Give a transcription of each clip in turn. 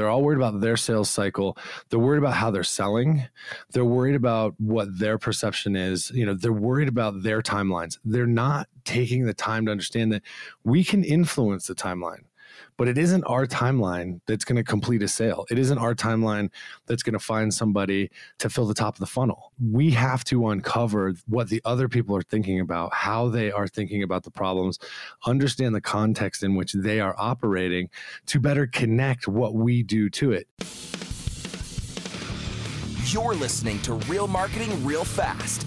They're all worried about their sales cycle. They're worried about how they're selling. They're worried about what their perception is. You know, they're worried about their timelines. They're not taking the time to understand that we can influence the timeline but it isn't our timeline that's going to complete a sale. It isn't our timeline that's going to find somebody to fill the top of the funnel. We have to uncover what the other people are thinking about, how they are thinking about the problems, understand the context in which they are operating to better connect what we do to it. You're listening to Real Marketing Real Fast,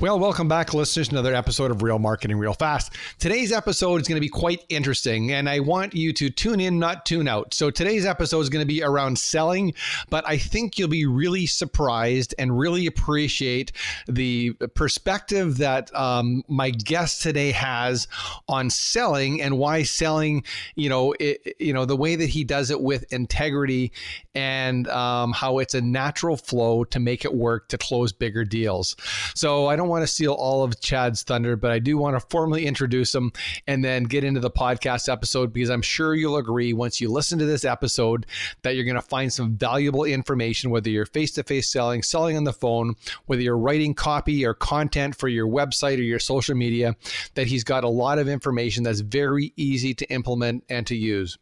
Well, welcome back, listeners, to another episode of Real Marketing Real Fast. Today's episode is going to be quite interesting, and I want you to tune in, not tune out. So, today's episode is going to be around selling, but I think you'll be really surprised and really appreciate the perspective that um, my guest today has on selling and why selling, you know, it, you know, the way that he does it with integrity and um, how it's a natural flow to make it work to close bigger deals. So, I don't want to steal all of Chad's thunder, but I do want to formally introduce him and then get into the podcast episode because I'm sure you'll agree once you listen to this episode that you're going to find some valuable information, whether you're face to face selling, selling on the phone, whether you're writing copy or content for your website or your social media, that he's got a lot of information that's very easy to implement and to use.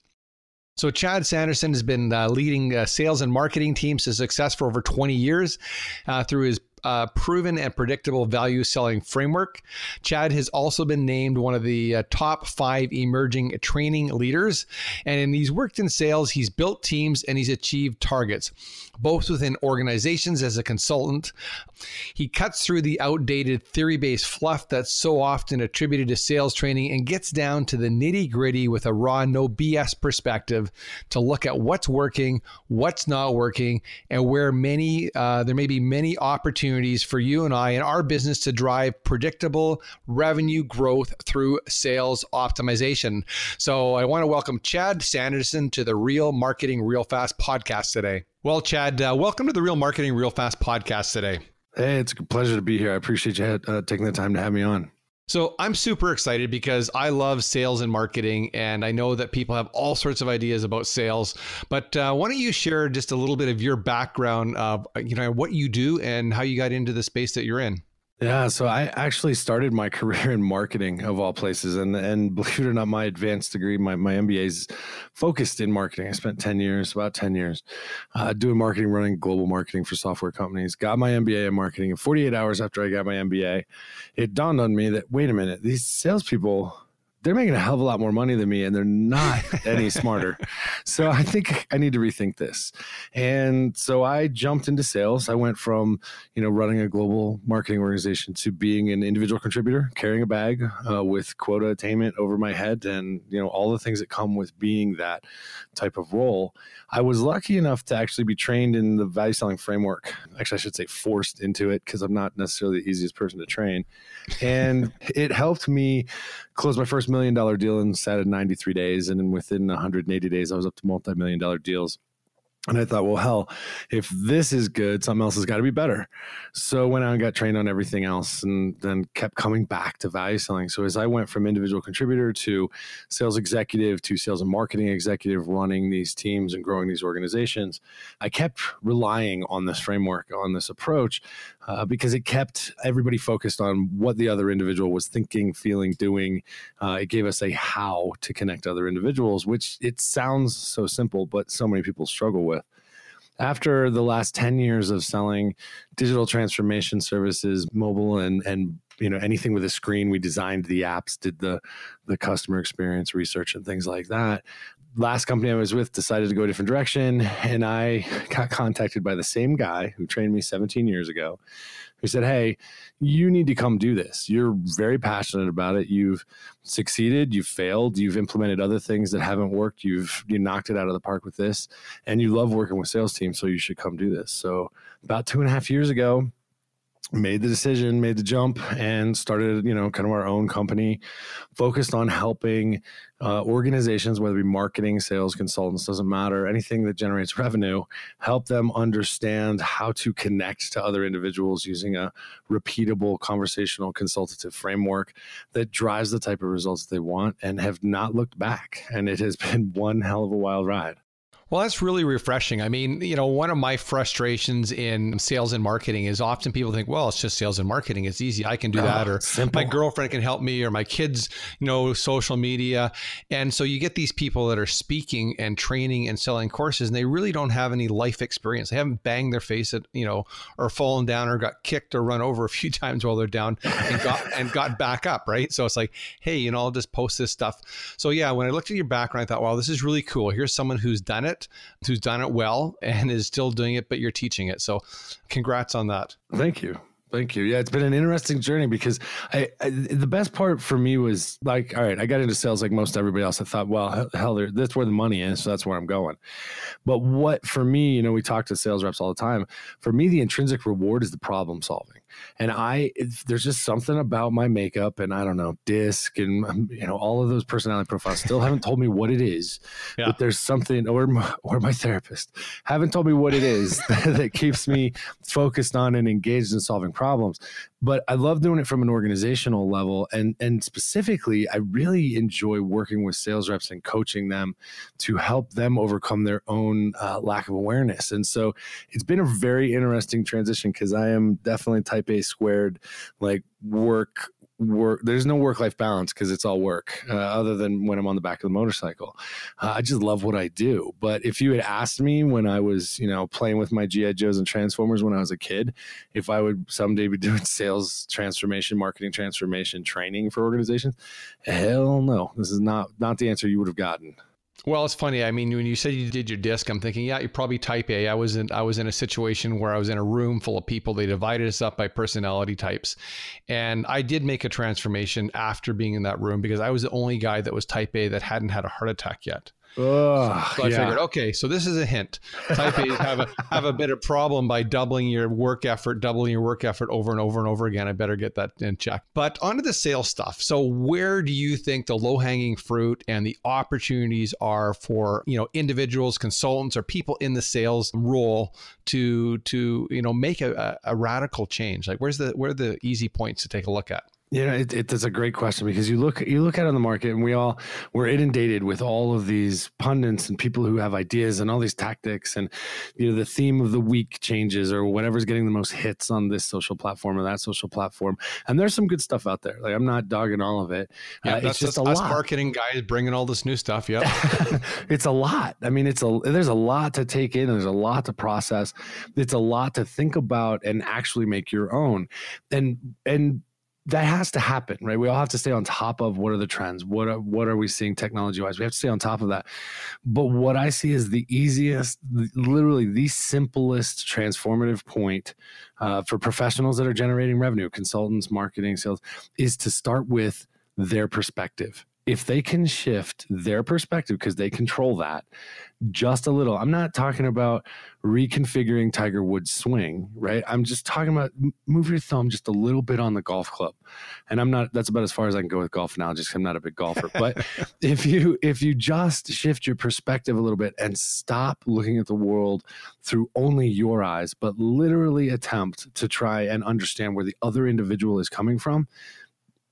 So, Chad Sanderson has been uh, leading uh, sales and marketing teams to success for over 20 years uh, through his uh, proven and predictable value selling framework. Chad has also been named one of the uh, top five emerging training leaders. And he's worked in sales, he's built teams, and he's achieved targets, both within organizations as a consultant. He cuts through the outdated theory based fluff that's so often attributed to sales training and gets down to the nitty gritty with a raw, no BS perspective to look at what's working, what's not working, and where many, uh, there may be many opportunities for you and I in our business to drive predictable revenue growth through sales optimization. So I want to welcome Chad Sanderson to the Real Marketing Real Fast podcast today. Well, Chad, uh, welcome to the Real Marketing Real Fast podcast today. Hey, it's a pleasure to be here. I appreciate you uh, taking the time to have me on. So I'm super excited because I love sales and marketing, and I know that people have all sorts of ideas about sales. But uh, why don't you share just a little bit of your background of you know what you do and how you got into the space that you're in? Yeah, so I actually started my career in marketing of all places, and and believe it or not, my advanced degree, my my MBA is focused in marketing. I spent ten years, about ten years, uh, doing marketing, running global marketing for software companies. Got my MBA in marketing, and 48 hours after I got my MBA, it dawned on me that wait a minute, these salespeople they're making a hell of a lot more money than me and they're not any smarter. So I think I need to rethink this. And so I jumped into sales. I went from, you know, running a global marketing organization to being an individual contributor, carrying a bag uh, with quota attainment over my head and, you know, all the things that come with being that type of role. I was lucky enough to actually be trained in the value selling framework. Actually, I should say forced into it because I'm not necessarily the easiest person to train. And it helped me close my first million dollar deal and sat of 93 days. And then within 180 days, I was up to multi million dollar deals. And I thought, well, hell, if this is good, something else has got to be better. So went out and got trained on everything else and then kept coming back to value selling. So as I went from individual contributor to sales executive to sales and marketing executive, running these teams and growing these organizations, I kept relying on this framework, on this approach, uh, because it kept everybody focused on what the other individual was thinking, feeling, doing. Uh, it gave us a how to connect other individuals, which it sounds so simple, but so many people struggle with after the last 10 years of selling digital transformation services, mobile and, and you know anything with a screen. We designed the apps, did the the customer experience research and things like that. Last company I was with decided to go a different direction, and I got contacted by the same guy who trained me 17 years ago, who said, Hey, you need to come do this. You're very passionate about it. You've succeeded, you've failed, you've implemented other things that haven't worked, you've you knocked it out of the park with this, and you love working with sales teams, so you should come do this. So about two and a half years ago, made the decision, made the jump, and started, you know, kind of our own company focused on helping uh, organizations, whether it be marketing, sales, consultants, doesn't matter, anything that generates revenue, help them understand how to connect to other individuals using a repeatable conversational consultative framework that drives the type of results they want and have not looked back. And it has been one hell of a wild ride. Well, that's really refreshing. I mean, you know, one of my frustrations in sales and marketing is often people think, well, it's just sales and marketing. It's easy. I can do oh, that. Ah, or simple. my girlfriend can help me, or my kids know social media. And so you get these people that are speaking and training and selling courses, and they really don't have any life experience. They haven't banged their face at, you know, or fallen down or got kicked or run over a few times while they're down and got and got back up. Right. So it's like, hey, you know, I'll just post this stuff. So yeah, when I looked at your background, I thought, wow, this is really cool. Here's someone who's done it it, who's done it well and is still doing it, but you're teaching it. So congrats on that. Thank you. Thank you. Yeah, it's been an interesting journey because I, I, the best part for me was like, all right, I got into sales like most everybody else. I thought, well, hell, that's where the money is, so that's where I'm going. But what for me, you know, we talk to sales reps all the time. For me, the intrinsic reward is the problem solving. And I, there's just something about my makeup and I don't know, disc and, um, you know, all of those personality profiles still haven't told me what it is. Yeah. But there's something, or my, or my therapist haven't told me what it is that, that keeps me focused on and engaged in solving problems but I love doing it from an organizational level. And, and specifically, I really enjoy working with sales reps and coaching them to help them overcome their own uh, lack of awareness. And so it's been a very interesting transition because I am definitely type A squared, like work work there's no work life balance because it's all work uh, other than when i'm on the back of the motorcycle. Uh, i just love what i do. But if you had asked me when i was you know playing with my gi joes and transformers when i was a kid if i would someday be doing sales transformation marketing transformation training for organizations hell no. This is not not the answer you would have gotten well, it's funny. I mean, when you said you did your disc, I'm thinking, yeah, you're probably type A. I was in I was in a situation where I was in a room full of people. They divided us up by personality types. And I did make a transformation after being in that room because I was the only guy that was type A that hadn't had a heart attack yet. Ugh, so I yeah. figured, okay, so this is a hint. Type A's have a have a bit of problem by doubling your work effort, doubling your work effort over and over and over again. I better get that in check. But onto the sales stuff. So where do you think the low hanging fruit and the opportunities are for you know individuals, consultants, or people in the sales role to to you know make a, a radical change? Like where's the where are the easy points to take a look at? You know, it, it's a great question because you look you look out on the market, and we all we're inundated with all of these pundits and people who have ideas and all these tactics, and you know the theme of the week changes or whatever's getting the most hits on this social platform or that social platform. And there's some good stuff out there. Like I'm not dogging all of it. Yeah, uh, it's just a us lot. marketing guys bringing all this new stuff. Yeah, it's a lot. I mean, it's a there's a lot to take in. There's a lot to process. It's a lot to think about and actually make your own. And and that has to happen, right? We all have to stay on top of what are the trends, what are what are we seeing technology wise. We have to stay on top of that. But what I see is the easiest, literally the simplest transformative point uh, for professionals that are generating revenue, consultants, marketing, sales, is to start with their perspective if they can shift their perspective because they control that just a little i'm not talking about reconfiguring tiger woods swing right? I'm just talking about move your thumb just a little bit on the golf club. And i'm not that's about as far as i can go with golf now just i'm not a big golfer. But if you if you just shift your perspective a little bit and stop looking at the world through only your eyes but literally attempt to try and understand where the other individual is coming from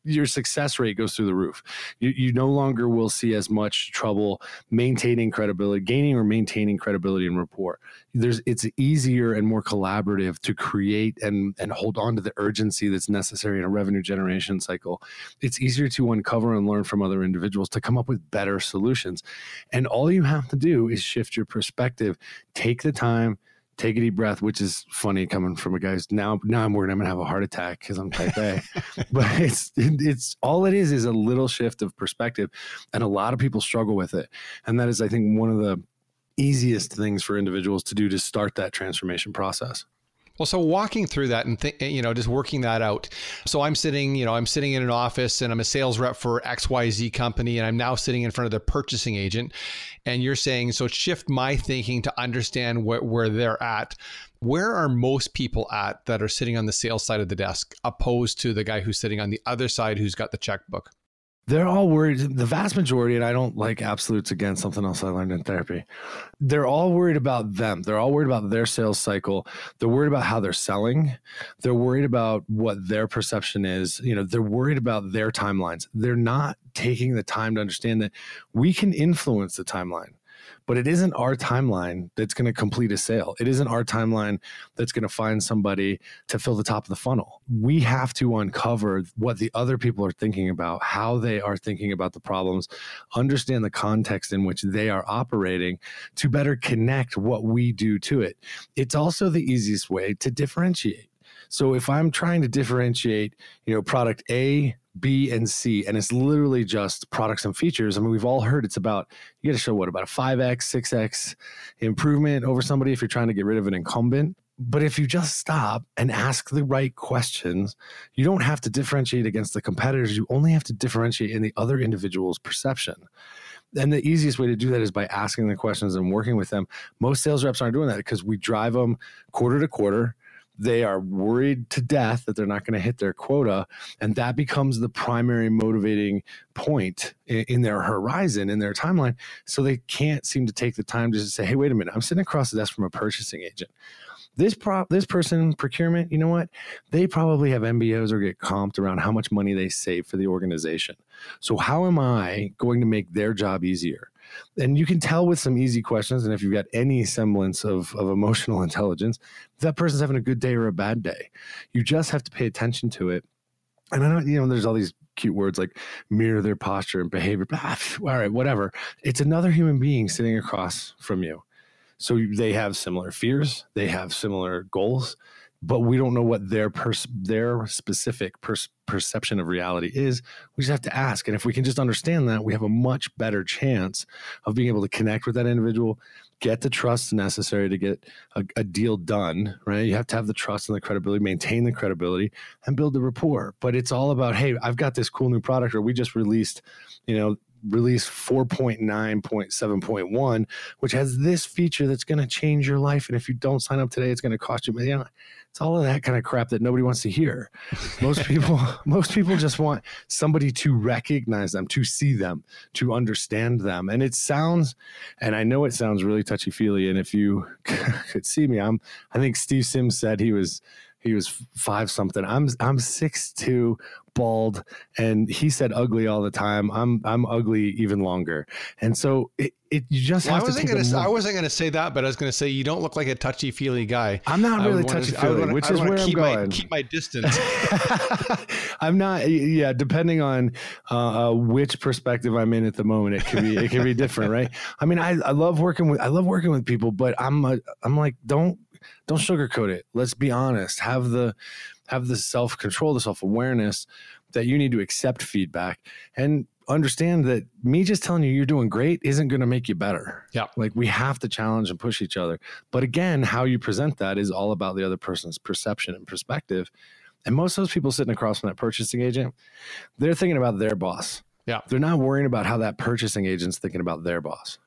your success rate goes through the roof. You, you no longer will see as much trouble maintaining credibility, gaining or maintaining credibility and rapport. There's it's easier and more collaborative to create and and hold on to the urgency that's necessary in a revenue generation cycle. It's easier to uncover and learn from other individuals to come up with better solutions. And all you have to do is shift your perspective, take the time take a deep breath, which is funny coming from a guy who's now now I'm worried I'm gonna have a heart attack because I'm type A. but it's it's all it is is a little shift of perspective, and a lot of people struggle with it. And that is, I think, one of the easiest things for individuals to do to start that transformation process. Well, so walking through that and th- eh, you know just working that out. So I'm sitting, you know, I'm sitting in an office and I'm a sales rep for XYZ company and I'm now sitting in front of the purchasing agent and you're saying so shift my thinking to understand wh- where they're at. Where are most people at that are sitting on the sales side of the desk opposed to the guy who's sitting on the other side who's got the checkbook? They're all worried the vast majority and i don't like absolutes again something else i learned in therapy. They're all worried about them. They're all worried about their sales cycle. They're worried about how they're selling. They're worried about what their perception is. You know they're worried about their timelines. They're not taking the time to understand that we can influence the timeline but it isn't our timeline that's going to complete a sale. It isn't our timeline that's going to find somebody to fill the top of the funnel. We have to uncover what the other people are thinking about, how they are thinking about the problems, understand the context in which they are operating to better connect what we do to it. It's also the easiest way to differentiate. So if I'm trying to differentiate, you know, product A B, and C, and it's literally just products and features. I mean, we've all heard it's about you got to show what about a five x, six x improvement over somebody if you're trying to get rid of an incumbent. But if you just stop and ask the right questions, you don't have to differentiate against the competitors. You only have to differentiate in the other individual's perception. And the easiest way to do that is by asking the questions and working with them. Most sales reps aren't doing that because we drive them quarter to quarter they are worried to death that they're not going to hit their quota and that becomes the primary motivating point in, in, their horizon in their timeline. So they can't seem to take the time to say hey wait a minute i'm sitting across the desk from a purchasing agent. This prop this person procurement you know what? They probably have mbos or get comped around how much money they save for the organization. So how am i going to make their job easier and you can tell with some easy questions and if you've got any semblance of, of emotional intelligence that person's having a good day or a bad day you just have to pay attention to it. And i don't you know there's all these cute words like mirror their posture and behavior ah, all right whatever. It's another human being sitting across from you. So they have similar fears they have similar goals but we don't know what their pers- their specific pers- perception of reality is. We just have to ask, and if we can just understand that, we have a much better chance of being able to connect with that individual, get the trust necessary to get a, a deal done. Right? You have to have the trust and the credibility, maintain the credibility, and build the rapport. But it's all about, hey, I've got this cool new product, or we just released, you know, release 4.9.7.1 which has this feature that's going to change your life and if you don't sign up today it's going to cost you you it's all of that kind of crap that nobody wants to hear. Most people most people just want somebody to recognize them to see them to understand them. And it sounds and i know it sounds really touchy feely and if you could see me i'm i think steve sims said he was he was five something. I'm I'm six two, bald, and he said ugly all the time. I'm I'm ugly even longer, and so it, it you just well, have I wasn't to. Gonna say, I wasn't going to say that, but I was going to say you don't look like a touchy feely guy. I'm not really touchy feely, which is where I'm going. My, keep my distance. I'm not. Yeah, depending on uh, uh, which perspective I'm in at the moment, it can be it can be different, right? I mean, I, I love working with I love working with people, but I'm a, I'm like don't don't sugarcoat it. Let's be honest. Have the have the self control, the self awareness that you need to accept feedback and understand that me just telling you you're doing great isn't going to make you better. Yeah. Like we have to challenge and push each other. But again, how you present that is all about the other person's perception and perspective. And most of those people sitting across from that purchasing agent, they're thinking about their boss. Yeah. They're not worrying about how that purchasing agent's thinking about their boss.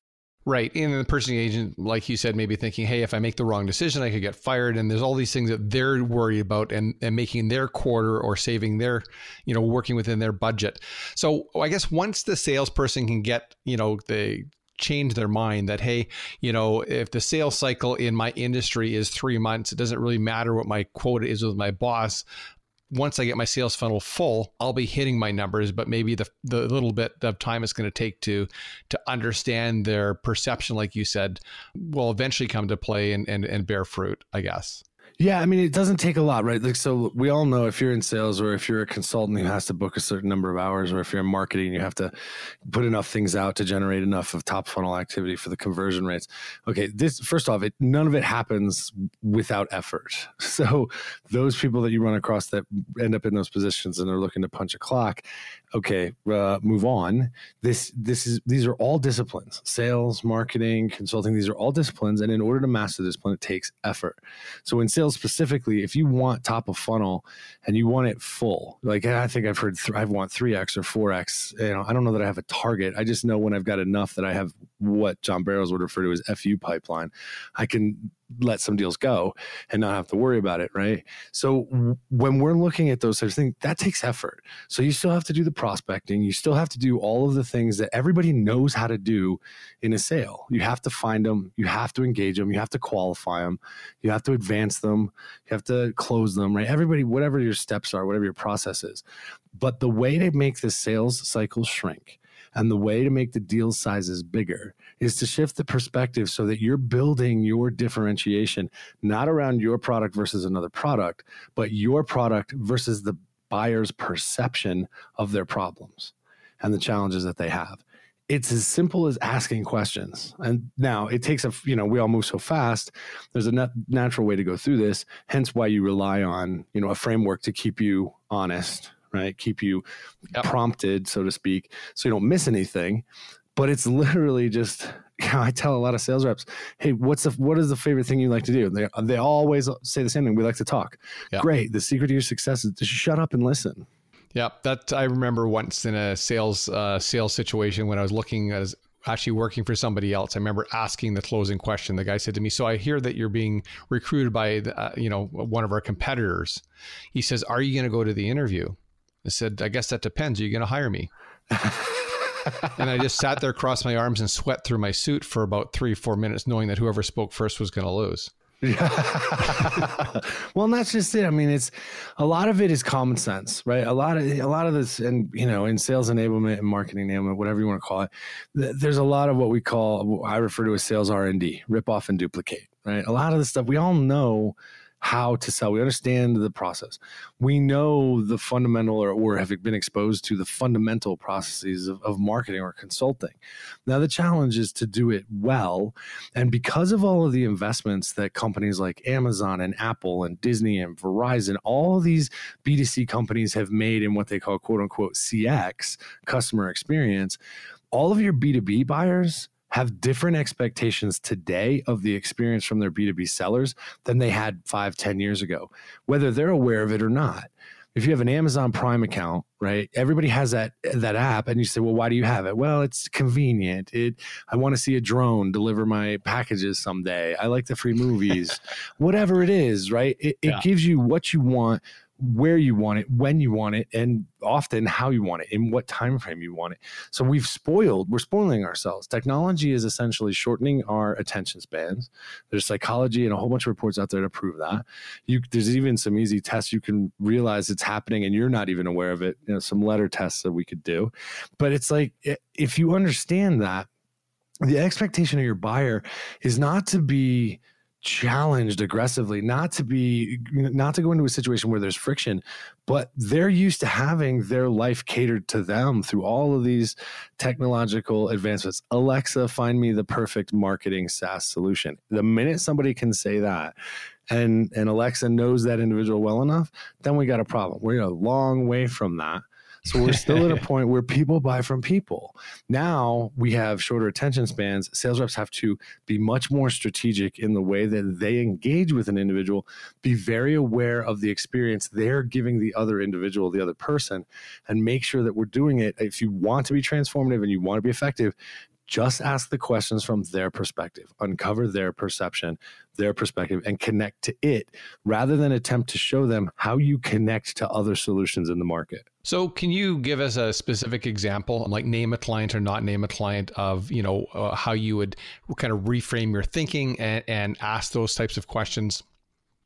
Right. And the purchasing agent, like you said, maybe thinking, hey, if I make the wrong decision, I could get fired. And there's all these things that they're worried about and, and making their quarter or saving their, you know, working within their budget. So I guess once the salesperson can get, you know, they change their mind that hey you know if the sales cycle in my industry is three months it doesn't really matter what my quota is with my boss once I get my sales funnel full, I'll be hitting my numbers, but maybe the the little bit of time it's going to take to to understand their perception, like you said, will eventually come to play and and, and bear fruit, I guess. Yeah, I mean, it doesn't take a lot, right? Like, so we all know if you're in sales or if you're a consultant who has to book a certain number of hours, or if you're in marketing, you have to put enough things out to generate enough of top funnel activity for the conversion rates. Okay, this first off, it none of it happens without effort. So those people that you run across that end up in those positions and they're looking to punch a clock, okay, uh, move on. This this is these are all disciplines: sales, marketing, consulting. These are all disciplines, and in order to master discipline, it takes effort. So in sales specifically, if you want top of funnel and you want it full, like I think I've heard th- I want three x or four x. You know, I don't know that I have a target. I just know when I've got enough that I have what John Barrows would refer to as FU pipeline, I can let some deals go and not have to worry about it, right? So when we're looking at those types of things, that takes effort. So you still have to do the prospecting, you still have to do all of the things that everybody knows how to do in a sale. You have to find them, you have to engage them, you have to qualify them, you have to advance them, you have to close them, right? Everybody, whatever your steps are, whatever your process is. But the way to make the sales cycle shrink and the way to make the deal sizes bigger is to shift the perspective so that you're building your differentiation not around your product versus another product, but your product versus the buyer's perception of their problems and the challenges that they have. It's as simple as asking questions. And now it takes a, you know, we all move so fast. There's a natural way to go through this, hence why you rely on, you know, a framework to keep you honest, right? Keep you yep. prompted, so to speak, so you don't miss anything but it's literally just you know, I tell a lot of sales reps, "Hey, what's the what is the favorite thing you like to do?" They they always say the same thing. We like to talk. Yeah. Great. The secret to your success is to shut up and listen. Yeah, that I remember once in a sales uh, sales situation when I was looking as actually working for somebody else. I remember asking the closing question. The guy said to me, "So I hear that you're being recruited by the, uh, you know one of our competitors." He says, "Are you going to go to the interview?" I said, "I guess that depends. Are you going to hire me?" and I just sat there, crossed my arms, and sweat through my suit for about three, four minutes, knowing that whoever spoke first was going to lose. Well, and that's just it. I mean, it's a lot of it is common sense, right? A lot of a lot of this, and you know, in sales enablement and marketing enablement, whatever you want to call it, there's a lot of what we call I refer to as sales R and D, rip off and duplicate, right? A lot of the stuff we all know how to sell. We understand the process. We know the fundamental or, or have been exposed to the fundamental processes of, of marketing or consulting. Now, the challenge is to do it well. And because of all of the investments that companies like Amazon and Apple and Disney and Verizon, all these B2C companies have made in what they call quote unquote CX, customer experience, all of your B2B buyers have different expectations today of the experience from their B2B sellers than they had five, ten years ago, whether they're aware of it or not. If you have an Amazon Prime account, right? Everybody has that that app, and you say, "Well, why do you have it?" Well, it's convenient. It. I want to see a drone deliver my packages someday. I like the free movies, whatever it is, right? It, it yeah. gives you what you want where you want it, when you want it, and often how you want it, in what time frame you want it. So we've spoiled, we're spoiling ourselves. Technology is essentially shortening our attention spans. There's psychology and a whole bunch of reports out there to prove that. You, there's even some easy tests you can realize it's happening and you're not even aware of it. You know, some letter tests that we could do. But it's like if you understand that, the expectation of your buyer is not to be challenged aggressively not to be not to go into a situation where there's friction but they're used to having their life catered to them through all of these technological advancements. Alexa find me the perfect marketing saas solution. The minute somebody can say that and and alexa knows that individual well enough then we got a problem. We're a long way from that so we're still at a point where people buy from people. Now we have shorter attention spans. Sales reps have to be much more strategic in the way that they engage with an individual, be very aware of the experience they're giving the other individual, the other person, and make sure that we're doing it. If you want to be transformative and you want to be effective, just ask the questions from their perspective, uncover their perception, their perspective, and connect to it rather than attempt to show them how you connect to other solutions in the market. So, can you give us a specific example, like name a client or not name a client, of you know uh, how you would kind of reframe your thinking and, and ask those types of questions?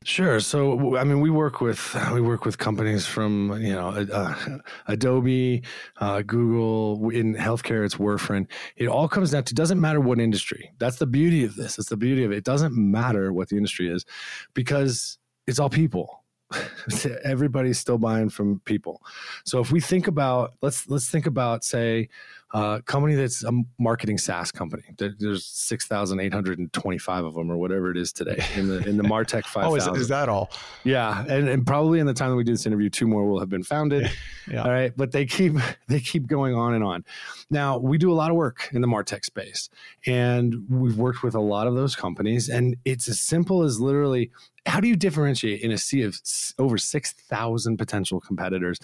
Sure. So, I mean, we work with we work with companies from you know uh, Adobe, uh, Google. In healthcare, it's Werfen. It all comes down to doesn't matter what industry. That's the beauty of this. It's the beauty of it. It doesn't matter what the industry is, because it's all people. Everybody's still buying from people. So if we think about let's let's think about say uh, company that's a marketing SaaS company. there's six thousand eight hundred and twenty-five of them, or whatever it is today in the in the Martech five oh, is, is, that all? Yeah, and, and probably in the time that we do this interview, two more will have been founded. yeah. All right, but they keep they keep going on and on. Now we do a lot of work in the Martech space, and we've worked with a lot of those companies, and it's as simple as literally how do you differentiate in a sea of over 6,000 potential competitors?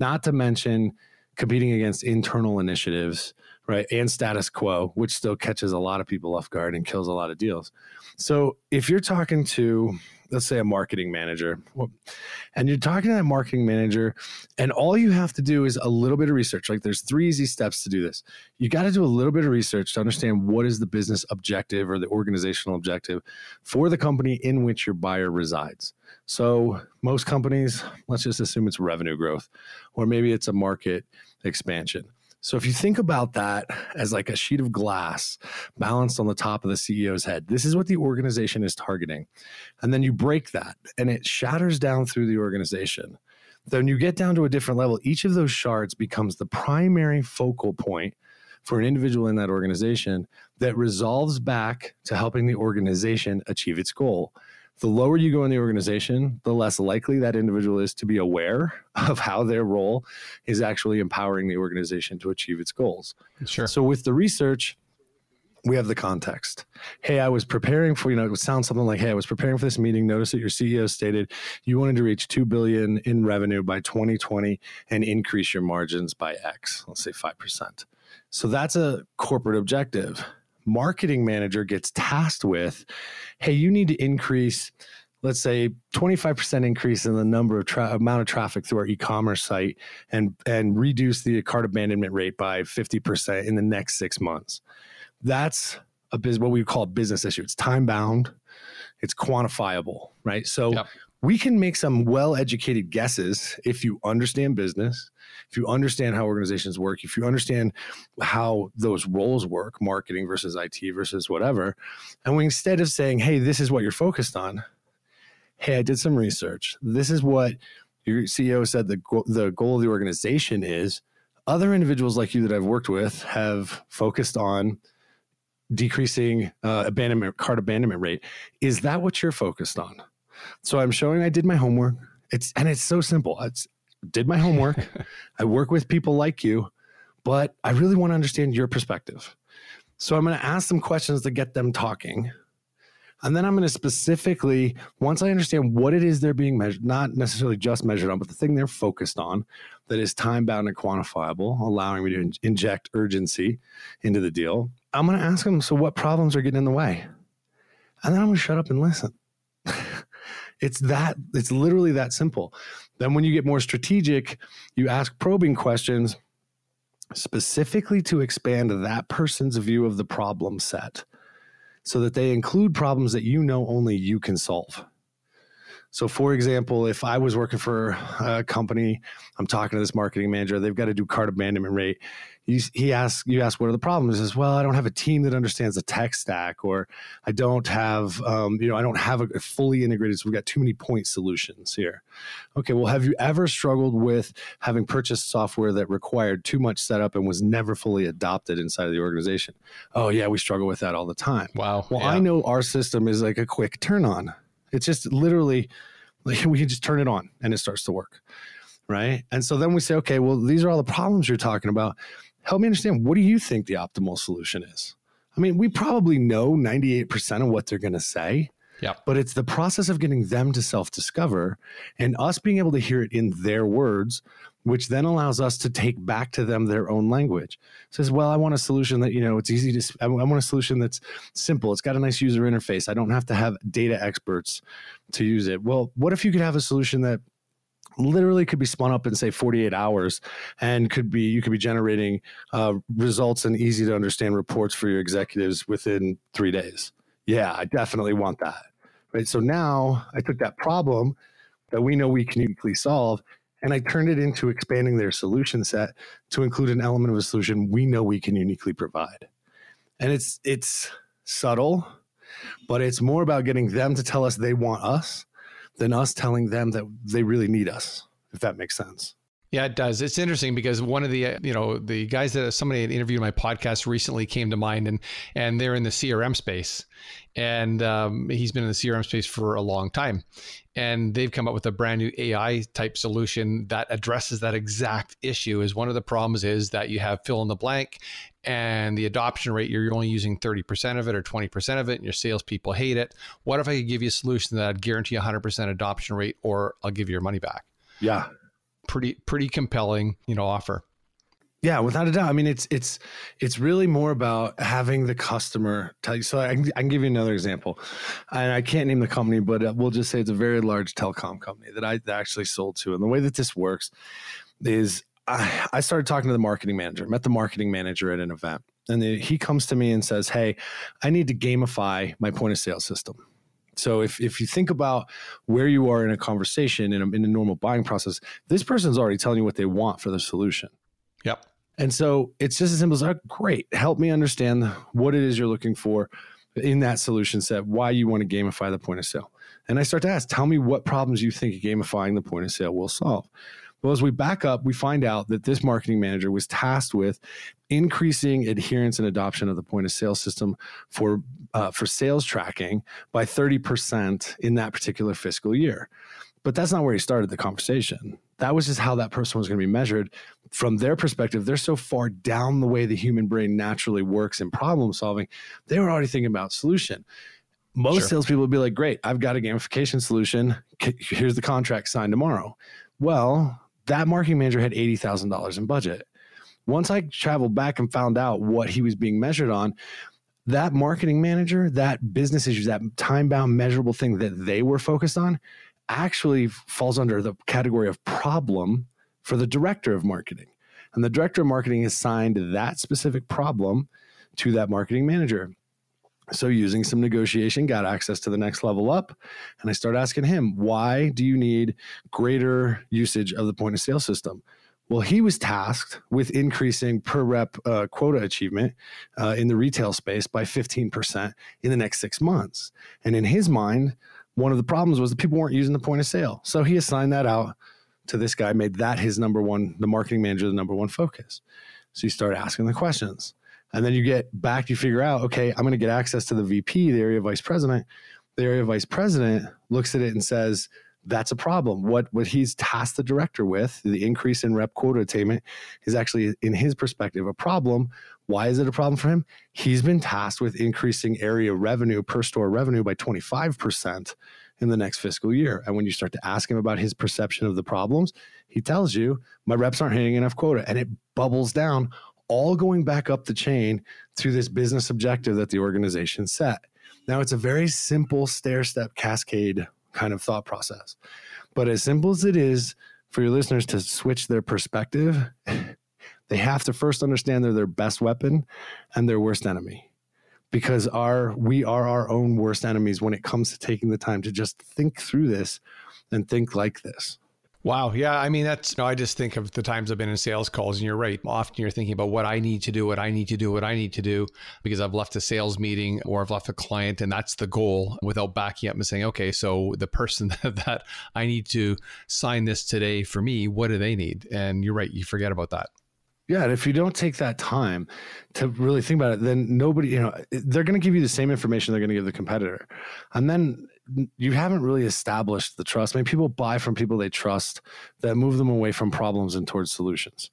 Not to mention competing against internal initiatives, right? And status quo, which still catches a lot of people off guard and kills a lot of deals. So if you're talking to, let's say, a marketing manager, and you're talking to that marketing manager, and all you have to do is a little bit of research. Like there's three easy steps to do this. You got to do a little bit of research to understand what is the business objective or the organizational objective for the company in which your buyer resides. So most companies, let's just assume it's revenue growth, or maybe it's a market expansion. So if you think about that as like a sheet of glass balanced on the top of the CEO's head, this is what the organization is targeting. And then you break that and it shatters down through the organization. Then you get down to a different level. Each of those shards becomes the primary focal point for an individual in that organization that resolves back to helping the organization achieve its goal the lower you go in the organization, the less likely that individual is to be aware of how their role is actually empowering the organization to achieve its goals. Sure. So with the research, we have the context. Hey, I was preparing for, you know, it would sound something like, hey, I was preparing for this meeting. Notice that your CEO stated you wanted to reach 2 billion in revenue by 2020 and increase your margins by X, let's say 5%. So that's a corporate objective marketing manager gets tasked with hey you need to increase let's say 25% increase in the number of tra- amount of traffic through our e-commerce site and and reduce the cart abandonment rate by 50% in the next 6 months. That's a biz- what we call a business issue. It's time bound it's quantifiable right? So yep. We can make some well educated guesses if you understand business if you understand how organizations work, if you understand how those roles work, marketing versus IT versus whatever, and we instead of saying, hey, this is what you're focused on, hey, I did some research. This is what your CEO said the, go- the goal of the organization is. Other individuals like you that I've worked with have focused on decreasing uh, abandonment cart abandonment rate. Is that what you're focused on? So I'm showing I did my homework. It's and it's so simple. It's did my homework. I work with people like you, but I really want to understand your perspective. So I'm going to ask them questions to get them talking. And then I'm going to specifically, once I understand what it is they're being measured, not necessarily just measured on, but the thing they're focused on that is time bound and quantifiable, allowing me to in- inject urgency into the deal, I'm going to ask them, so what problems are getting in the way? And then I'm going to shut up and listen. it's that, it's literally that simple. Then, when you get more strategic, you ask probing questions specifically to expand that person's view of the problem set so that they include problems that you know only you can solve. So, for example, if I was working for a company, I'm talking to this marketing manager, they've got to do cart abandonment rate you, he asks you ask what are the problems? He says well i don't have a team that understands the tech stack or i don't have um, you know i don't have a, a fully integrated so we've got too many point solutions here. Okay well have you ever struggled with having purchased software that required too much setup and was never fully adopted inside of the organization? Oh yeah we struggle with that all the time. Wow well yeah. i know our system is like a quick turn on it's just literally like we can just turn it on and it starts to work right? And so then we say okay well these are all the problems you're talking about help me understand what do you think the optimal solution is? I mean, we probably know 98% of what they're going to say. Yeah. But it's the process of getting them to self discover and us being able to hear it in their words, which then allows us to take back to them their own language. It says, well, I want a solution that, you know, it's easy to, I want a solution that's simple. It's got a nice user interface. I don't have to have data experts to use it. Well, what if you could have a solution that literally could be spun up in say 48 hours and could be you could be generating uh, results and easy to understand reports for your executives within three days. Yeah i definitely want that. Right so now i took that problem that we know we can uniquely solve and i turned it into expanding their solution set to include an element of a solution we know we can uniquely provide. And it's it's subtle but it's more about getting them to tell us they want us than us telling them that they really need us, if that makes sense. Yeah, it does. It's interesting because one of the uh, you know the guys that somebody had interviewed my podcast recently came to mind, and and they're in the CRM space, and um, he's been in the CRM space for a long time, and they've come up with a brand new AI type solution that addresses that exact issue. Is one of the problems is that you have fill in the blank, and the adoption rate you're only using 30% of it or 20% of it and your salespeople hate it what if i could give you a solution that I'd guarantee 100% adoption rate or i'll give you your money back Yeah. pretty pretty compelling you know offer Yeah, without a doubt. I mean, it's it's it's really more about having the customer tell you. So I can, I can give you another example, and I can't name the company, but uh, we'll just say it's a very large telecom company that I actually sold to. And the way that this works is I, I started talking to the marketing manager, met the marketing manager at an event, and the, he comes to me and says, "Hey, I need to gamify my point of sale system." So if, if you think about where you are in a conversation in a, in a normal buying process, this person's already telling you what they want for the solution. yep And so it's just as simple as, oh, great, help me understand what it is you're looking for in that solution set, why you want to gamify the point of sale. And I start to ask, tell me what problems you think gamifying the point of sale will solve. Well, as we back up, we find out that this marketing manager was tasked with increasing adherence and adoption of the point of sale system for uh, for sales tracking by 30% in that particular fiscal year. But that's not where he started the conversation. That was just how that person was going to be measured. From their perspective, they're so far down the way the human brain naturally works in problem solving, they were already thinking about solution. Most Sure. salespeople would be like, "Great, I've got a gamification solution. Here's the contract signed tomorrow." Well, that marketing manager had eighty thousand dollars in budget. Once I traveled back and found out what he was being measured on, that marketing manager, that business issues, that time bound measurable thing that they were focused on, actually falls under the category of problem for the director of marketing. And the director of marketing assigned that specific problem to that marketing manager. So, using some negotiation, got access to the next level up. And I started asking him, why do you need greater usage of the point of sale system? Well, he was tasked with increasing per rep uh, quota achievement uh, in the retail space by 15% in the next six months. And in his mind, one of the problems was that people weren't using the point of sale. So he assigned that out to this guy, made that his number one, the marketing manager, the number one focus. So you start asking the questions. And then you get back, you figure out, okay, I'm going to get access to the VP, the area vice president. The area vice president looks at it and says, that's a problem. What what he's tasked the director with, the increase in rep quota attainment, is actually, in his perspective, a problem. Why is it a problem for him? He's been tasked with increasing area revenue per store revenue by 25% in the next fiscal year. And when you start to ask him about his perception of the problems, he tells you, my reps aren't hitting enough quota. And it bubbles down, all going back up the chain to this business objective that the organization set. Now, it's a very simple stair step cascade kind of thought process. But as simple as it is for your listeners to switch their perspective, they have to first understand they're their best weapon and their worst enemy. Because our we are our own worst enemies when it comes to taking the time to just think through this and think like this. Wow. Yeah. I mean, that's, you know, I just think of the times I've been in sales calls, and you're right. Often you're thinking about what I need to do, what I need to do, what I need to do, because I've left a sales meeting or I've left a client, and that's the goal without backing up and saying, okay, so the person that, that I need to sign this today for me, what do they need? And you're right. You forget about that. Yeah, and if you don't take that time to really think about it, then nobody, you know, they're going to give you the same information they're going to give the competitor. And then you haven't really established the trust. I mean, people buy from people they trust that move them away from problems and towards solutions.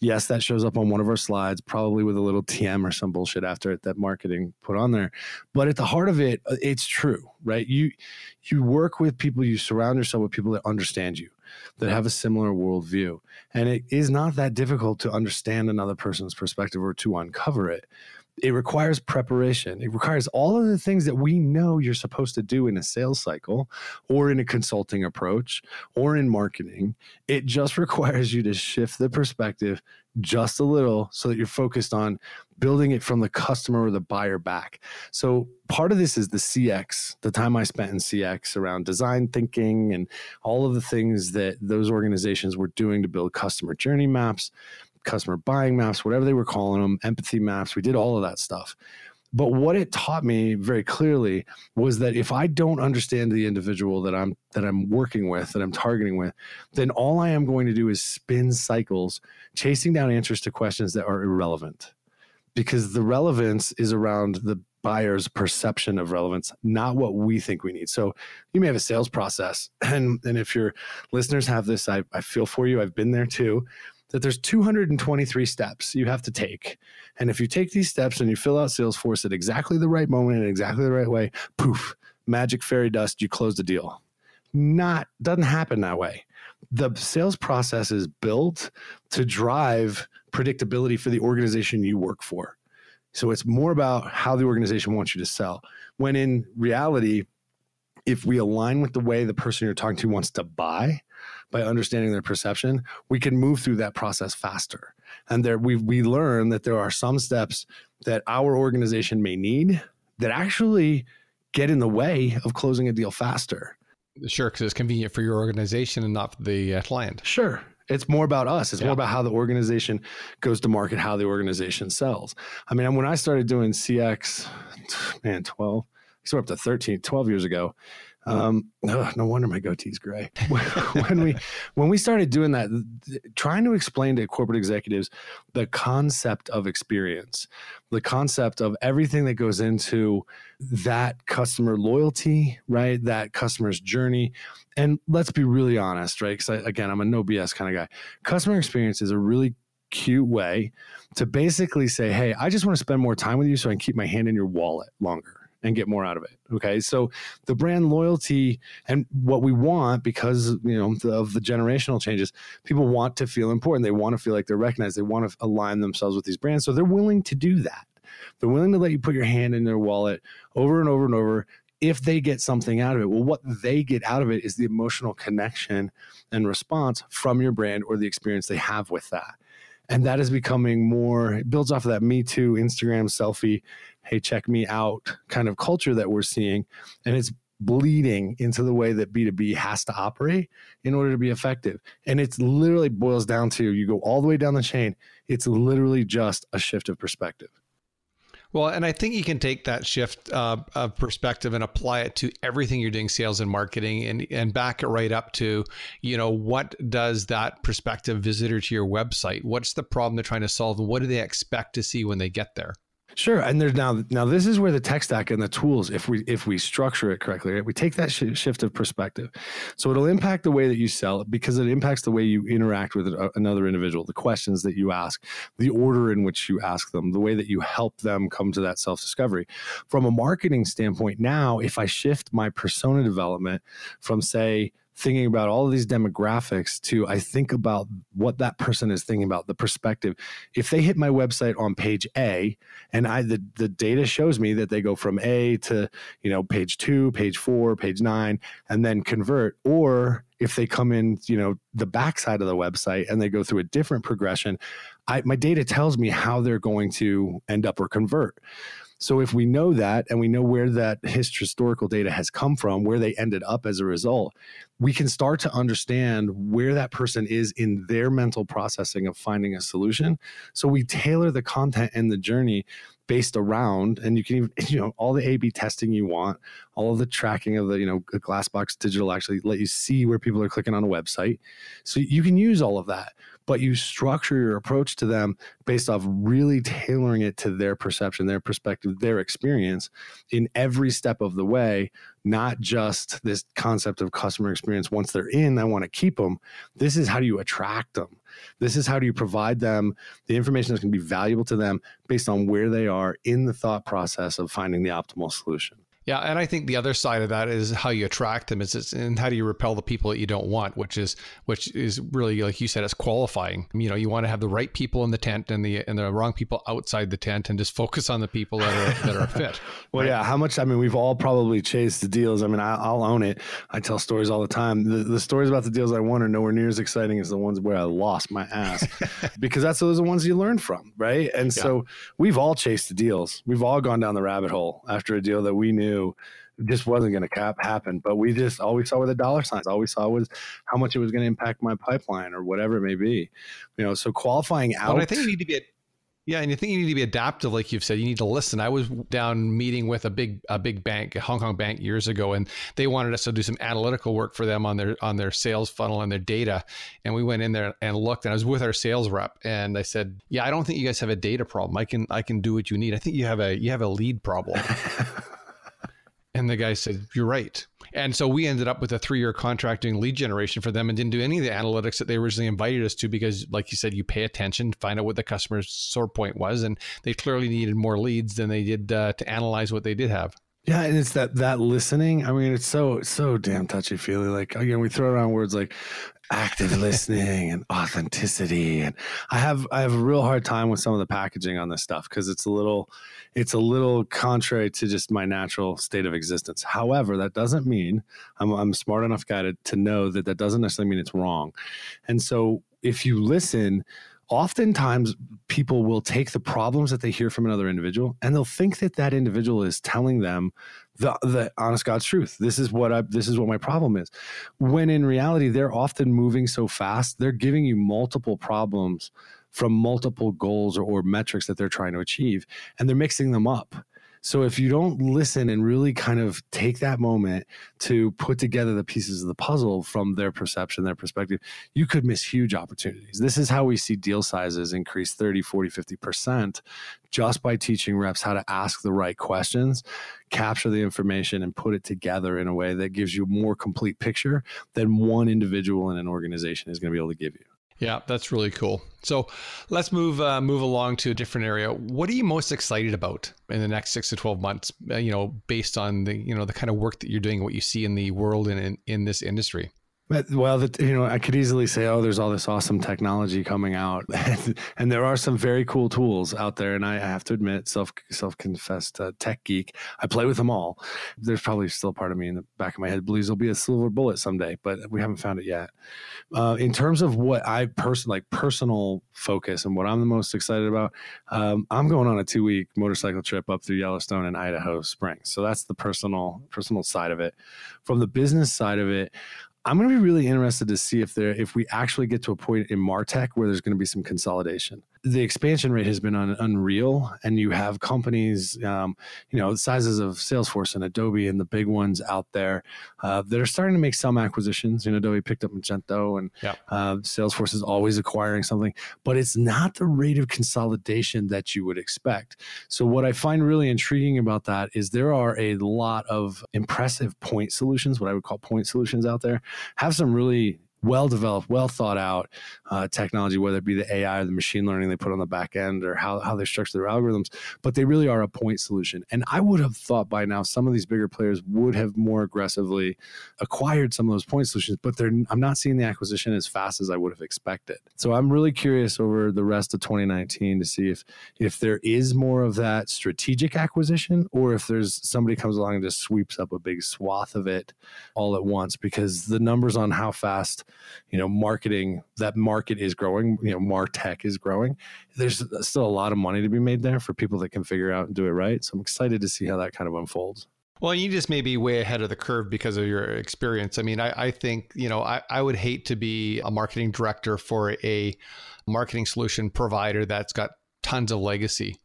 Yes, that shows up on one of our slides, probably with a little TM or some bullshit after it that marketing put on there. But at the heart of it, uh, it's true, right? You you work with people, you surround yourself with people that understand you, that have a similar worldview. And it is not that difficult to understand another person's perspective or to uncover it. It requires preparation. It requires all of the things that we know you're supposed to do in a sales cycle or in a consulting approach or in marketing. It just requires you to shift the perspective just a little so that you're focused on building it from the customer or the buyer back. So part of this is the CX, the time I spent in CX around design thinking and all of the things that those organizations were doing to build customer journey maps, customer buying maps, whatever they were calling them, empathy maps. We did all of that stuff. But what it taught me very clearly was that if I don't understand the individual that I'm that I'm working with, that I'm targeting with, then all I am going to do is spin cycles chasing down answers to questions that are irrelevant. Because the relevance is around the buyer's perception of relevance, not what we think we need. So you may have a sales process. And, and if your listeners have this, I, I feel for you. I've been there too that there's 223 steps you have to take. And if you take these steps and you fill out Salesforce at exactly the right moment in exactly the right way, poof, magic fairy dust, you close the deal. Not doesn't happen that way. The sales process is built to drive predictability for the organization you work for. So it's more about how the organization wants you to sell. When in reality, if we align with the way the person you're talking to wants to buy, by understanding their perception, we can move through that process faster. And there we we learn that there are some steps that our organization may need that actually get in the way of closing a deal faster. Sure, because it's convenient for your organization and not for the uh, client. Sure. It's more about us. It's yeah. more about how the organization goes to market, how the organization sells. I mean, when I started doing CX, man, 12, so up to 13, 12 years ago, um, ugh, no wonder my goatee's gray. when we when we started doing that, trying to explain to corporate executives the concept of experience, the concept of everything that goes into that customer loyalty, right? That customer's journey. And let's be really honest, right? Because again, I'm a no BS kind of guy. Customer experience is a really cute way to basically say, hey, I just want to spend more time with you so I can keep my hand in your wallet longer and get more out of it. Okay. So the brand loyalty and what we want because, you know, of the generational changes, people want to feel important. They want to feel like they're recognized. They want to align themselves with these brands. So they're willing to do that. They're willing to let you put your hand in their wallet over and over and over if they get something out of it. Well, what they get out of it is the emotional connection and response from your brand or the experience they have with that and that is becoming more it builds off of that me too instagram selfie hey check me out kind of culture that we're seeing and it's bleeding into the way that b2b has to operate in order to be effective and it's literally boils down to you go all the way down the chain it's literally just a shift of perspective well, and I think you can take that shift uh, of perspective and apply it to everything you're doing, sales and marketing, and and back it right up to, you know, what does that prospective visitor to your website? What's the problem they're trying to solve, and what do they expect to see when they get there? Sure, and there's now now this is where the tech stack and the tools, if we if we structure it correctly, right, we take that sh- shift of perspective, so it'll impact the way that you sell it because it impacts the way you interact with uh, another individual, the questions that you ask, the order in which you ask them, the way that you help them come to that self discovery. From a marketing standpoint, now if I shift my persona development from say thinking about all of these demographics to I think about what that person is thinking about, the perspective. If they hit my website on page A and I the, the data shows me that they go from A to, you know, page two, page four, page nine, and then convert, or if they come in, you know, the backside of the website and they go through a different progression, I, my data tells me how they're going to end up or convert. So if we know that and we know where that historical data has come from, where they ended up as a result, we can start to understand where that person is in their mental processing of finding a solution. So we tailor the content and the journey based around and you can even you know all the a b testing you want all of the tracking of the you know glassbox digital actually let you see where people are clicking on a website so you can use all of that but you structure your approach to them based off really tailoring it to their perception, their perspective, their experience in every step of the way, not just this concept of customer experience. Once they're in, I want to keep them. This is how do you attract them? This is how do you provide them the information that's going to be valuable to them based on where they are in the thought process of finding the optimal solution. Yeah, and I think the other side of that is how you attract them is it's, and how do you repel the people that you don't want, which is which is really like you said, it's qualifying. You know, you want to have the right people in the tent and the and the wrong people outside the tent, and just focus on the people that are that are fit. well, right? yeah. How much? I mean, we've all probably chased the deals. I mean, I, will own it. I tell stories all the time. The, the stories about the deals I won are nowhere near as exciting as the ones where I lost my ass, because that's those are the ones you learn from, right? And yeah. so we've all chased the deals. We've all gone down the rabbit hole after a deal that we knew knew just wasn't going to cap happen. But we just all we saw were the dollar signs. All we saw was how much it was going to impact my pipeline or whatever it may be. You know, so qualifying out. Well, I think you need to be. Yeah, and you think you need to be adaptive, like you've said. You need to listen. I was down meeting with a big a big bank, a Hong Kong bank, years ago, and they wanted us to do some analytical work for them on their on their sales funnel and their data. And we went in there and looked, and I was with our sales rep, and I said, "Yeah, I don't think you guys have a data problem. I can I can do what you need. I think you have a you have a lead problem." and the guy said, "You're right." And so we ended up with a three year contract doing lead generation for them and didn't do any of the analytics that they originally invited us to because, like you said, you pay attention, find out what the customer's sore point was. And they clearly needed more leads than they did uh, to analyze what they did have. Yeah, and it's that that listening. I mean, it's so so damn touchy feely. Like again, we throw around words like active listening and authenticity, and I have I have a real hard time with some of the packaging on this stuff because it's a little it's a little contrary to just my natural state of existence. However, that doesn't mean I'm I'm smart enough guy to, to know that that doesn't necessarily mean it's wrong. And so if you listen oftentimes people will take the problems that they hear from another individual and they'll think that that individual is telling them the, the honest god's truth. This is what i this is what my problem is. When in reality they're often moving so fast they're giving you multiple problems from multiple goals or, or metrics that they're trying to achieve and they're mixing them up so if you don't listen and really kind of take that moment to put together the pieces of the puzzle from their perception, their perspective, you could miss huge opportunities. This is how we see deal sizes increase 30, 40, 50% just by teaching reps how to ask the right questions, capture the information and put it together in a way that gives you a more complete picture than one individual in an organization is going to be able to give you. Yeah, that's really cool. So let's move uh, move along to a different area. What are you most excited about in the next six to twelve months? Uh, you know, based on the you know the kind of work that you're doing, what you see in the world and in, in this industry. Well, the, you know, I could easily say, "Oh, there's all this awesome technology coming out," and there are some very cool tools out there. And I have to admit, self self confessed uh, tech geek, I play with them all. There's probably still part of me in the back of my head believes there'll be a silver bullet someday, but we haven't found it yet. Uh, in terms of what I personally like, personal focus, and what I'm the most excited about, um, I'm going on a two week motorcycle trip up through Yellowstone and Idaho Springs. So that's the personal personal side of it. From the business side of it, I'm going to be really interested to see if there if we actually get to a point in Martech where there's going to be some consolidation the expansion rate has been un, unreal and you have companies um, you know the sizes of salesforce and adobe and the big ones out there uh, that are starting to make some acquisitions you know adobe picked up magento and yeah. uh, salesforce is always acquiring something but it's not the rate of consolidation that you would expect so what i find really intriguing about that is there are a lot of impressive point solutions what i would call point solutions out there have some really well developed, well thought out uh, technology, whether it be the AI or the machine learning they put on the back end or how, how they structure their algorithms, but they really are a point solution. And I would have thought by now some of these bigger players would have more aggressively acquired some of those point solutions, but I'm not seeing the acquisition as fast as I would have expected. So I'm really curious over the rest of 2019 to see if, if there is more of that strategic acquisition or if there's somebody comes along and just sweeps up a big swath of it all at once because the numbers on how fast you know marketing that market is growing you know martech is growing. There's still a lot of money to be made there for people that can figure out and do it right. So i'm excited to see how that kind of unfolds. Well, you just may be way ahead of the curve because of your experience. I mean, I, I think, you know, I, I would hate to be a marketing director for a marketing solution provider that's got tons of legacy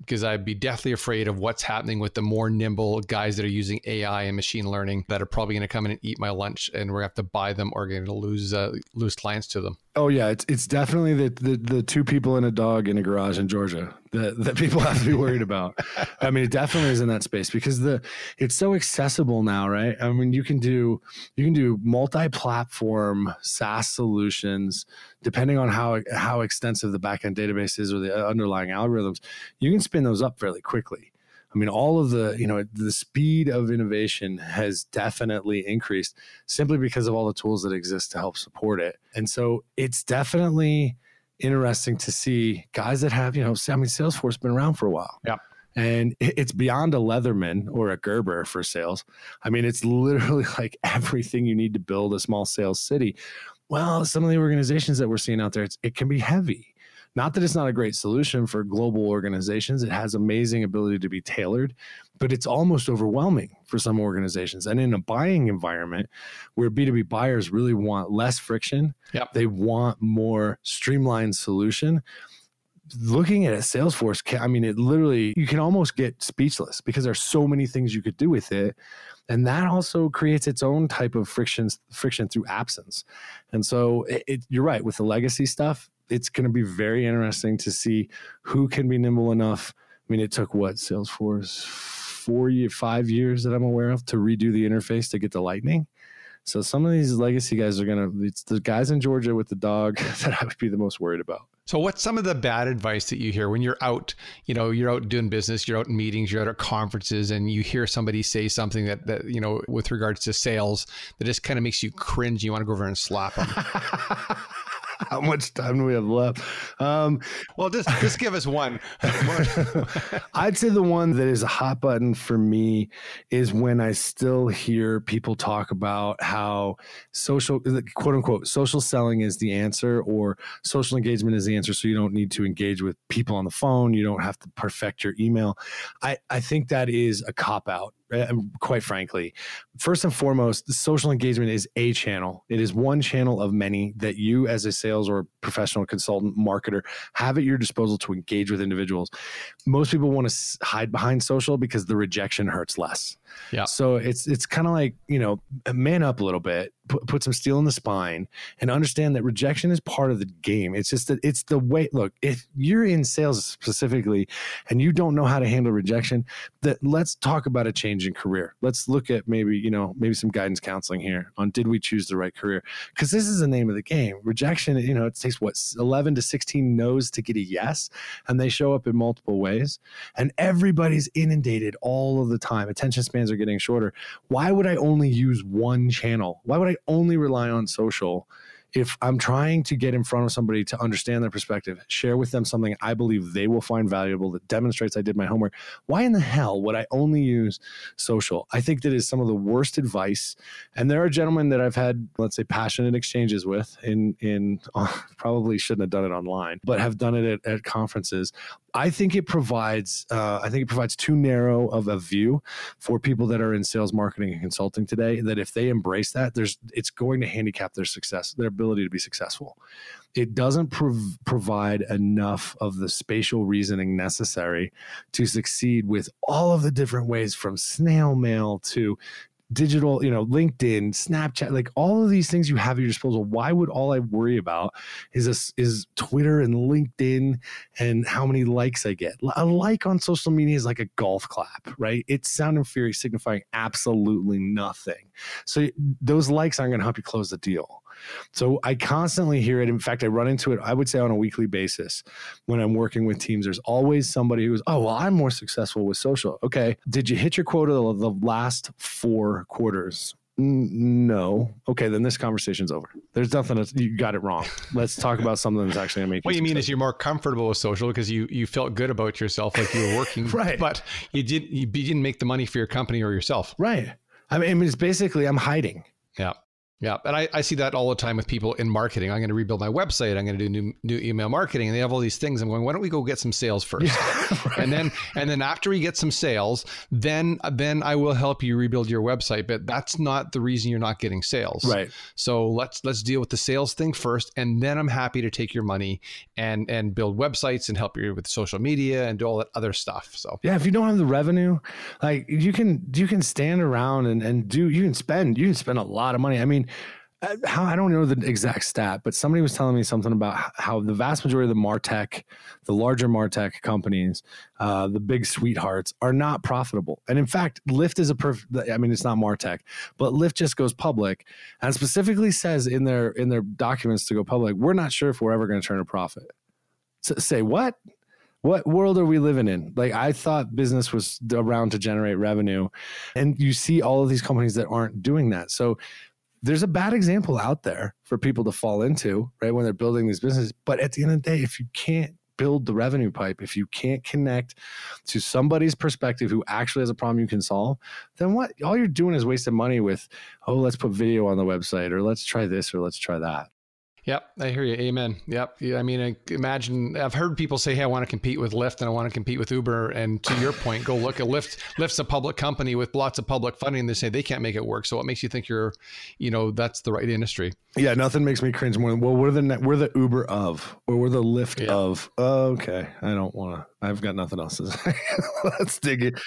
because I'd be deathly afraid of what's happening with the more nimble guys that are using AI and machine learning that are probably going to come in and eat my lunch, and we're going to have to buy them or going to lose uh, lose clients to them. Oh yeah, it's it's definitely the, the the two people and a dog in a garage in Georgia that that people have to be worried about. I mean, it definitely is in that space because the it's so accessible now, right? I mean, you can do you can do multi-platform SaaS solutions depending on how how extensive the backend database is or the underlying algorithms. You can spin those up fairly quickly. I mean, all of the, you know, the speed of innovation has definitely increased simply because of all the tools that exist to help support it. And so it's definitely interesting to see guys that have, you know, I mean, Salesforce been around for a while. Yeah. And it's beyond a Leatherman or a Gerber for sales. I mean, it's literally like everything you need to build a small sales city. Well, some of the organizations that we're seeing out there, it can be heavy not that it's not a great solution for global organizations, it has amazing ability to be tailored, but it's almost overwhelming for some organizations. And in a buying environment where B2B buyers really want less friction, yep. they want more streamlined solution looking at a Salesforce, I mean, it literally, you can almost get speechless because there's so many things you could do with it. And that also creates its own type of friction, friction through absence. And so it, it, you're right with the legacy stuff. It's going to be very interesting to see who can be nimble enough. I mean, it took what Salesforce four year, five years that I'm aware of to redo the interface to get the lightning. So some of these legacy guys are gonna. It's the guys in Georgia with the dog that I would be the most worried about. So what's some of the bad advice that you hear when you're out, you know, you're out doing business, you're out in meetings, you're out at conferences and you hear somebody say something that, that you know, with regards to sales that just kind of makes you cringe. You want to go over and slap them. How much time do we have left? Um, well, just just give us one. I'd say the one that is a hot button for me is when I still hear people talk about how social, quote unquote, social selling is the answer, or social engagement is the answer. So you don't need to engage with people on the phone. You don't have to perfect your email. I I think that is a cop out Uh, um, quite frankly. First and foremost, social engagement is a channel. It is one channel of many that you, as a sales or professional consultant, marketer, have at your disposal to engage with individuals. Most people want to hide behind social because the rejection hurts less. Yeah. So it's it's kind of like you know, man up a little bit, put, put some steel in the spine, and understand that rejection is part of the game. It's just that it's the way. Look, if you're in sales specifically, and you don't know how to handle rejection, that let's talk about a change in career. Let's look at maybe you know maybe some guidance counseling here on did we choose the right career? Because this is the name of the game. Rejection, you know, it takes what eleven to sixteen no's to get a yes, and they show up in multiple ways, and everybody's inundated all of the time. Attention spans are getting shorter. Why would I only use one channel? Why would I only rely on social if I'm trying to get in front of somebody to understand their perspective, share with them something I believe they will find valuable that demonstrates I did my homework, why in the hell would I only use social? I think that is some of the worst advice. And there are gentlemen that I've had, let's say, passionate exchanges with in in uh, probably shouldn't have done it online, but have done it at, at conferences. I think it provides uh, I think it provides too narrow of a view for people that are in sales, marketing, and consulting today. That if they embrace that, there's it's going to handicap their success, ability to be successful. It doesn't prov- provide enough of the spatial reasoning necessary to succeed with all of the different ways from snail mail to digital, you know, LinkedIn, Snapchat, like all of these things you have at your disposal. Why would all I worry about is this is Twitter and LinkedIn and how many likes I get? A like on social media is like a golf clap, right? It's sound and fury signifying absolutely nothing. So those likes aren't going to help you close the deal. So I constantly hear it. In fact, I run into it, I would say on a weekly basis when I'm working with teams. There's always somebody who's, oh, well, I'm more successful with social. Okay. Did you hit your quota the last four quarters? No. Okay, then this conversation's over. There's nothing. That's, you got it wrong. Let's talk about something that's actually going to make. What you, you mean is you're more comfortable with social because you you felt good about yourself, like you were working, right? But you didn't you didn't make the money for your company or yourself, right? I mean, it's basically I'm hiding. Yeah. Yeah, and I, I see that all the time with people in marketing. I'm going to rebuild my website. I'm going to do new new email marketing, and they have all these things. I'm going, why don't we go get some sales first, yeah, right. and then and then after we get some sales, then then I will help you rebuild your website. But that's not the reason you're not getting sales, right? So let's let's deal with the sales thing first, and then I'm happy to take your money and and build websites and help you with social media and do all that other stuff. So yeah, if you don't have the revenue, like you can you can stand around and and do you can spend you can spend a lot of money. I mean I don't know the exact stat, but somebody was telling me something about how the vast majority of the Martech, the larger Martech companies, uh, the big sweethearts, are not profitable. And in fact, Lyft is a. I mean, it's not Martech, but Lyft just goes public and specifically says in their in their documents to go public, we're not sure if we're ever going to turn a profit. So, say what? What world are we living in? Like I thought business was around to generate revenue, and you see all of these companies that aren't doing that. So there's a bad example out there for people to fall into, right? When they're building these businesses. But at the end of the day, if you can't build the revenue pipe, if you can't connect to somebody's perspective who actually has a problem you can solve, then what all you're doing is wasting money with, oh, let's put video on the website or let's try this or let's try that. Yep, I hear you. Amen. Yep. Yeah, I mean, I imagine I've heard people say, "Hey, I want to compete with Lyft and I want to compete with Uber." And to your point, go look at Lyft. Lyft's a public company with lots of public funding. They say they can't make it work. So what makes you think you're, you know, that's the right industry? Yeah, nothing makes me cringe more than well, we're the we're the Uber of, or we're the Lyft yeah. of. Oh, okay, I don't want to. I've got nothing else to say. Let's dig it.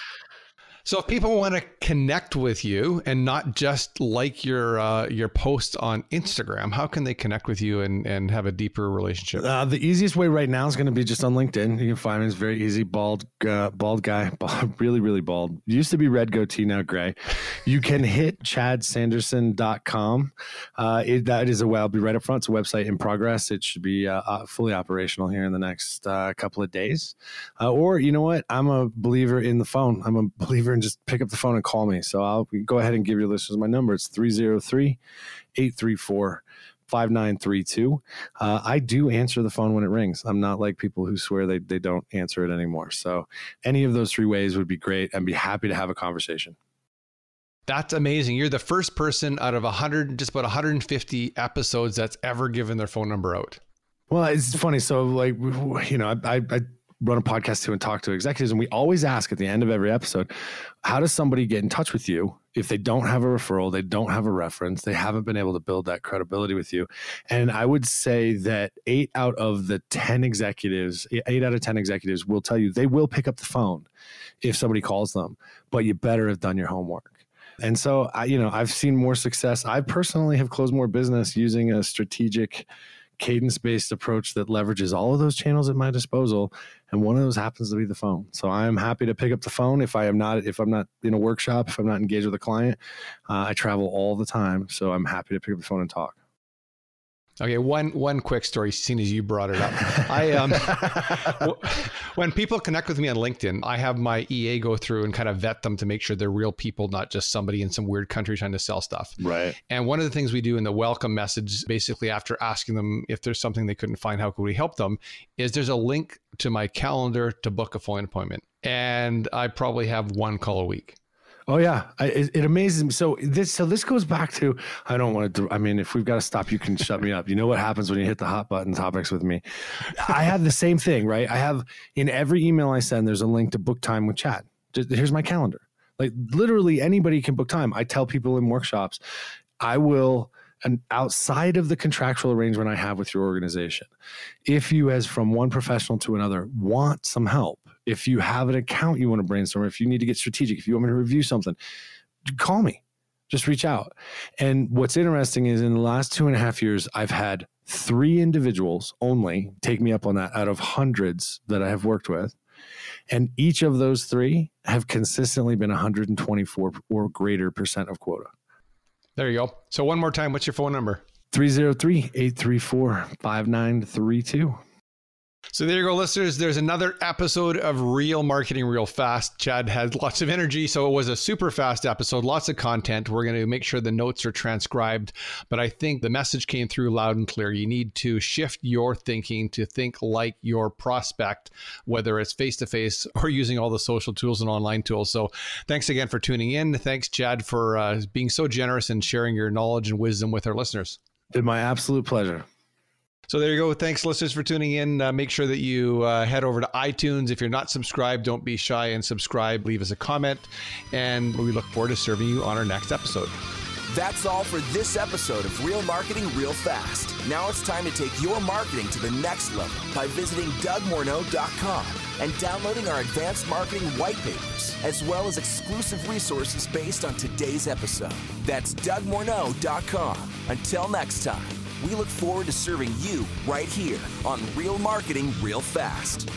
So if people want to connect with you and not just like your uh, your post on Instagram, how can they connect with you and, and have a deeper relationship? Uh, the easiest way right now is going to be just on LinkedIn. You can find me. It's very easy. Bald, uh, bald guy, bald, really, really bald. Used to be red goatee, now gray. You can hit chadsanderson.com. Uh, it, that is a well, I'll be right up front. It's a website in progress. It should be uh, uh fully operational here in the next uh, couple of days. Or you know what? I'm a believer in the phone. I'm a believer and just pick up the phone and call me. So I'll go ahead and give your listeners my number. It's 303 834 5932. Uh, I do answer the phone when it rings. I'm not like people who swear they, they don't answer it anymore. So any of those three ways would be great and be happy to have a conversation. That's amazing. You're the first person out of 100, just about 150 episodes that's ever given their phone number out. Well, it's funny. So, like, you know, I, I run a podcast to and talk to executives. And we always ask at the end of every episode, how does somebody get in touch with you if they don't have a referral, they don't have a reference, they haven't been able to build that credibility with you? And I would say that eight out of the 10 executives, eight out of 10 executives will tell you they will pick up the phone if somebody calls them, but you better have done your homework. And so, I, you know, I've seen more success. I personally have closed more business using a strategic cadence based approach that leverages all of those channels at my disposal and one of those happens to be the phone. So i'm happy to pick up the phone if i am not if i'm not in a workshop if i'm not engaged with a client. Uh, i travel all the time so i'm happy to pick up the phone and talk Okay, one one quick story. Seeing as you brought it up, I um, when people connect with me on LinkedIn, I have my EA go through and kind of vet them to make sure they're real people, not just somebody in some weird country trying to sell stuff. Right. And one of the things we do in the welcome message, basically after asking them if there's something they couldn't find, how could we help them, is there's a link to my calendar to book a phone appointment, and I probably have one call a week. Oh yeah, I, it, it, amazes me. So this, so this goes back to. I don't want to. I mean, if we've got to stop, you can shut me up. You know what happens when you hit the hot button topics with me. I have the same thing, right? I have in every email I send, there's a link to book time with Chad. Just, here's my calendar. Like literally anybody can book time. I tell people in workshops, I will and outside of the contractual arrangement I have with your organization, if you, as from one professional to another, want some help, if you have an account you want to brainstorm, if you need to get strategic, if you want me to review something, call me. Just reach out. And what's interesting is in the last two and a half years, I've had three individuals only take me up on that out of hundreds that I have worked with. And each of those three have consistently been 124 or greater percent of quota. There you go. So, one more time, what's your phone number? 303 834 5932. So there you go, listeners. There's another episode of Real Marketing Real Fast. Chad had lots of energy, so it was a super fast episode, lots of content. We're going to make sure the notes are transcribed, but I think the message came through loud and clear. You need to shift your thinking to think like your prospect, whether it's face to face or using all the social tools and online tools. So thanks again for tuning in. Thanks, Chad, for uh, being so generous and sharing your knowledge and wisdom with our listeners. It's my absolute pleasure. So there you go. Thanks, listeners, for tuning in. Uh, make sure that you uh, head over to iTunes. If you're not subscribed, don't be shy and subscribe. Leave us a comment, and we look forward to serving you on our next episode. That's all for this episode of Real Marketing Real Fast. Now it's time to take your marketing to the next level by visiting DougMorneau.com and downloading our advanced marketing white papers, as well as exclusive resources based on today's episode. That's DougMorneau.com. Until next time. We look forward to serving you right here on Real Marketing Real Fast.